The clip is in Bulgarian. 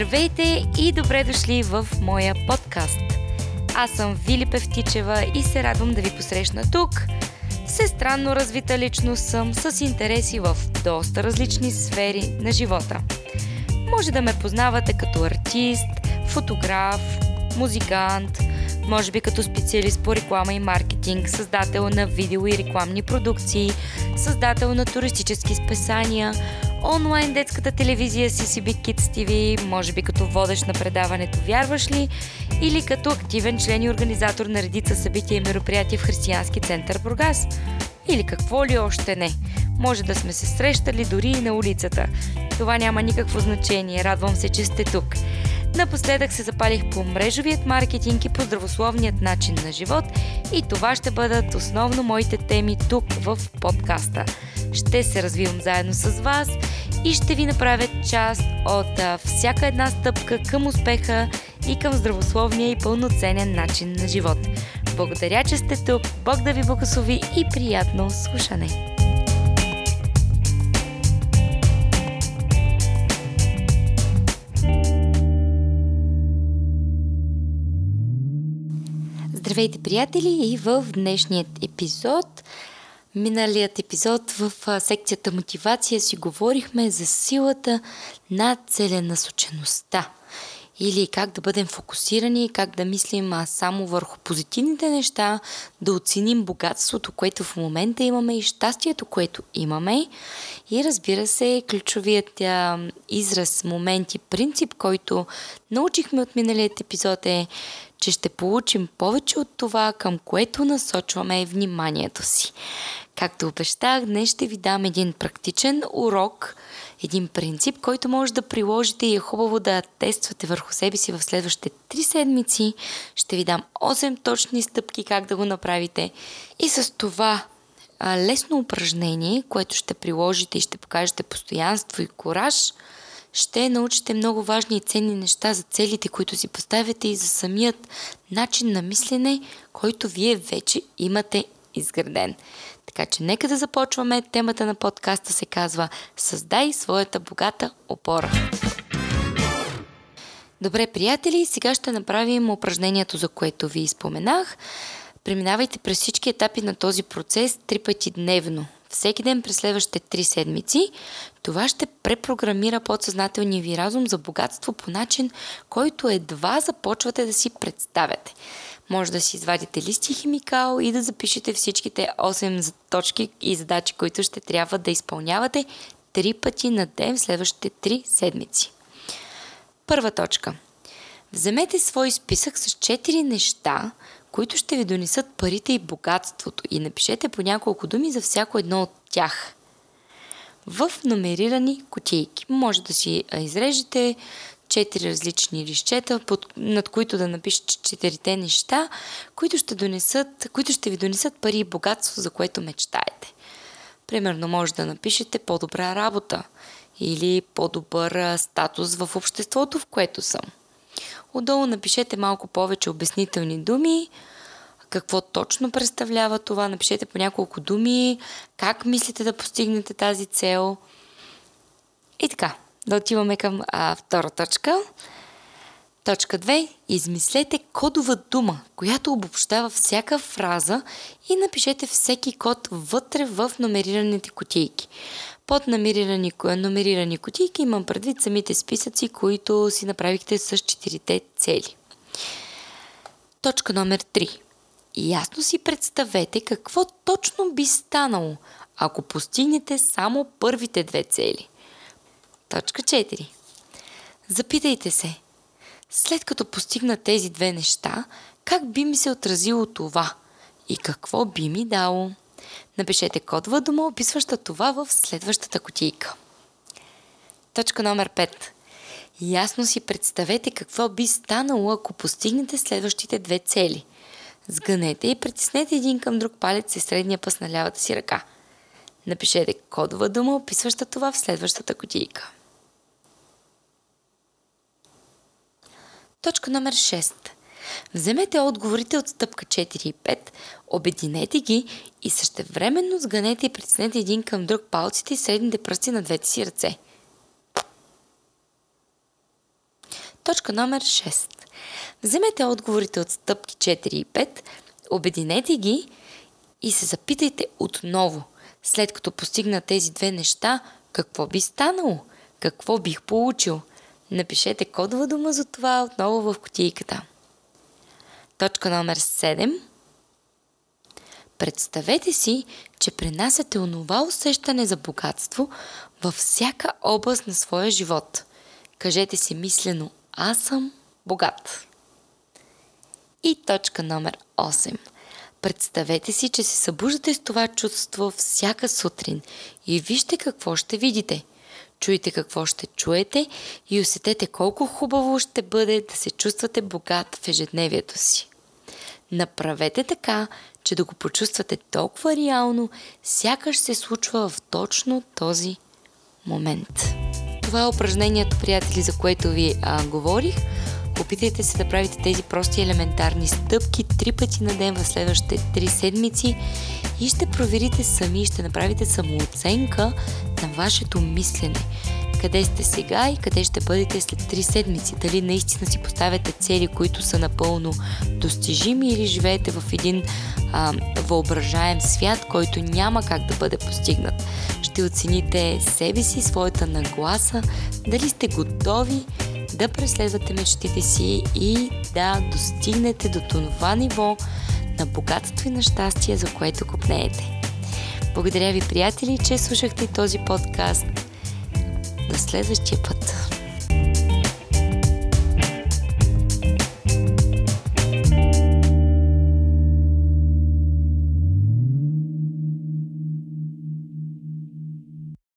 Здравейте и добре дошли в моя подкаст. Аз съм Вили Певтичева и се радвам да ви посрещна тук. Всестранно развита личност съм с интереси в доста различни сфери на живота. Може да ме познавате като артист, фотограф, музикант, може би като специалист по реклама и маркетинг, създател на видео и рекламни продукции, създател на туристически списания, онлайн детската телевизия CCB Kids TV, може би като водещ на предаването Вярваш ли? Или като активен член и организатор на редица събития и мероприятия в Християнски център Бургас. Или какво ли още не. Може да сме се срещали дори и на улицата. Това няма никакво значение. Радвам се, че сте тук. Напоследък се запалих по мрежовият маркетинг и по здравословният начин на живот и това ще бъдат основно моите теми тук в подкаста. Ще се развивам заедно с вас и ще ви направя част от всяка една стъпка към успеха и към здравословния и пълноценен начин на живот. Благодаря, че сте тук. Бог да ви благослови и приятно слушане! Здравейте, приятели! И в днешният епизод, миналият епизод в секцията мотивация си говорихме за силата на целенасочеността. Или как да бъдем фокусирани, как да мислим само върху позитивните неща, да оценим богатството, което в момента имаме и щастието, което имаме. И разбира се, ключовият израз, момент и принцип, който научихме от миналият епизод е, че ще получим повече от това, към което насочваме вниманието си. Както обещах, днес ще ви дам един практичен урок, един принцип, който може да приложите и е хубаво да тествате върху себе си в следващите 3 седмици. Ще ви дам 8 точни стъпки как да го направите. И с това лесно упражнение, което ще приложите и ще покажете постоянство и кораж – ще научите много важни и ценни неща за целите, които си поставяте и за самият начин на мислене, който вие вече имате изграден. Така че нека да започваме. Темата на подкаста се казва Създай своята богата опора. Добре, приятели, сега ще направим упражнението, за което ви споменах. Преминавайте през всички етапи на този процес три пъти дневно всеки ден през следващите три седмици, това ще препрограмира подсъзнателния ви разум за богатство по начин, който едва започвате да си представяте. Може да си извадите листи химикал и да запишете всичките 8 точки и задачи, които ще трябва да изпълнявате три пъти на ден в следващите три седмици. Първа точка. Вземете свой списък с 4 неща, които ще ви донесат парите и богатството и напишете по няколко думи за всяко едно от тях. В номерирани кутийки. Може да си изрежете четири различни лищета, над които да напишете четирите неща, които ще, донесат, които ще ви донесат пари и богатство, за което мечтаете. Примерно може да напишете по-добра работа или по-добър статус в обществото, в което съм – Отдолу напишете малко повече обяснителни думи, какво точно представлява това, напишете по няколко думи, как мислите да постигнете тази цел. И така, да отиваме към а, втора точка. Точка 2. Измислете кодова дума, която обобщава всяка фраза и напишете всеки код вътре в номерираните кутийки. Под номерирани, номерирани кутийки имам предвид самите списъци, които си направихте с четирите цели. Точка номер 3. Ясно си представете какво точно би станало, ако постигнете само първите две цели. Точка 4. Запитайте се, след като постигна тези две неща, как би ми се отразило това и какво би ми дало? Напишете кодова дума, описваща това в следващата котийка. Точка номер 5. Ясно си представете какво би станало, ако постигнете следващите две цели. Сгънете и притиснете един към друг палец и средния пъс на лявата си ръка. Напишете кодова дума, описваща това в следващата котийка. Точка номер 6. Вземете отговорите от стъпка 4 и 5, обединете ги и същевременно сганете и притеснете един към друг палците и средните пръсти на двете си ръце. Точка номер 6. Вземете отговорите от стъпки 4 и 5, обединете ги и се запитайте отново, след като постигна тези две неща, какво би станало? Какво бих получил? Напишете кодова дума за това отново в кутийката. Точка номер 7. Представете си, че пренасяте онова усещане за богатство във всяка област на своя живот. Кажете си мислено «Аз съм богат». И точка номер 8. Представете си, че се събуждате с това чувство всяка сутрин и вижте какво ще видите. Чуйте какво ще чуете и усетете колко хубаво ще бъде да се чувствате богат в ежедневието си. Направете така, че да го почувствате толкова реално, сякаш се случва в точно този момент. Това е упражнението, приятели, за което ви а, говорих. Опитайте се да правите тези прости елементарни стъпки три пъти на ден в следващите три седмици и ще проверите сами, ще направите самооценка на вашето мислене. Къде сте сега и къде ще бъдете след три седмици. Дали наистина си поставяте цели, които са напълно достижими или живеете в един а, въображаем свят, който няма как да бъде постигнат. Ще оцените себе си, своята нагласа, дали сте готови да преследвате мечтите си и да достигнете до това ниво на богатство и на щастие, за което купнеете. Благодаря ви, приятели, че слушахте този подкаст. До следващия път!